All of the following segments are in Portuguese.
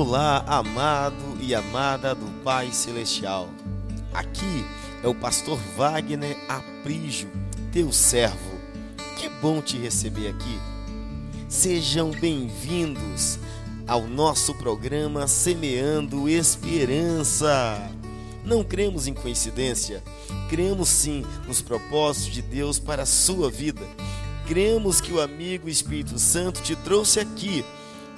Olá, amado e amada do Pai Celestial. Aqui é o pastor Wagner Aprígio, teu servo. Que bom te receber aqui. Sejam bem-vindos ao nosso programa Semeando Esperança. Não cremos em coincidência, cremos sim nos propósitos de Deus para a sua vida. Cremos que o amigo Espírito Santo te trouxe aqui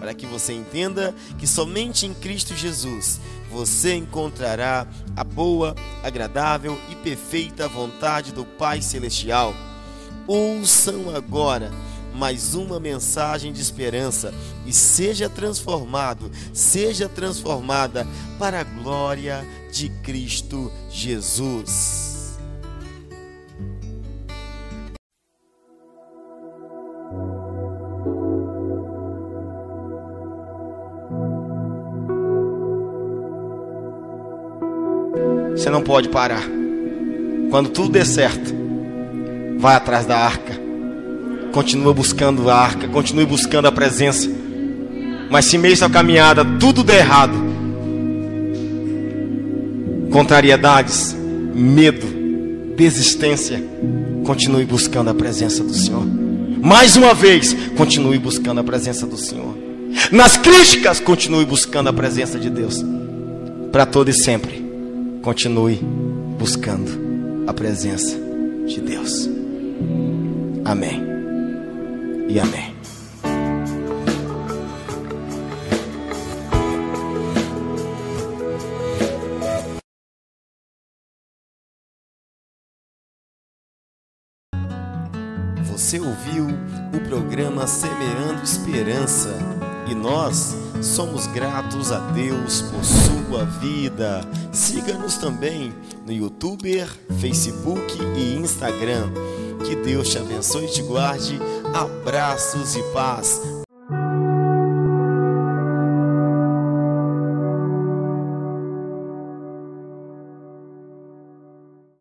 para que você entenda que somente em Cristo Jesus você encontrará a boa, agradável e perfeita vontade do Pai Celestial. Ouçam agora mais uma mensagem de esperança e seja transformado, seja transformada para a glória de Cristo Jesus. Você não pode parar. Quando tudo der certo, vai atrás da arca. Continua buscando a arca, continue buscando a presença. Mas se meio sua caminhada tudo der errado, contrariedades, medo, desistência, continue buscando a presença do Senhor. Mais uma vez, continue buscando a presença do Senhor. Nas críticas, continue buscando a presença de Deus. Para todo e sempre continue buscando a presença de Deus. Amém. E amém. Você ouviu o programa Semeando Esperança e nós somos gratos a Deus por sua vida. Siga-nos também no YouTube, Facebook e Instagram. Que Deus te abençoe e te guarde. Abraços e paz.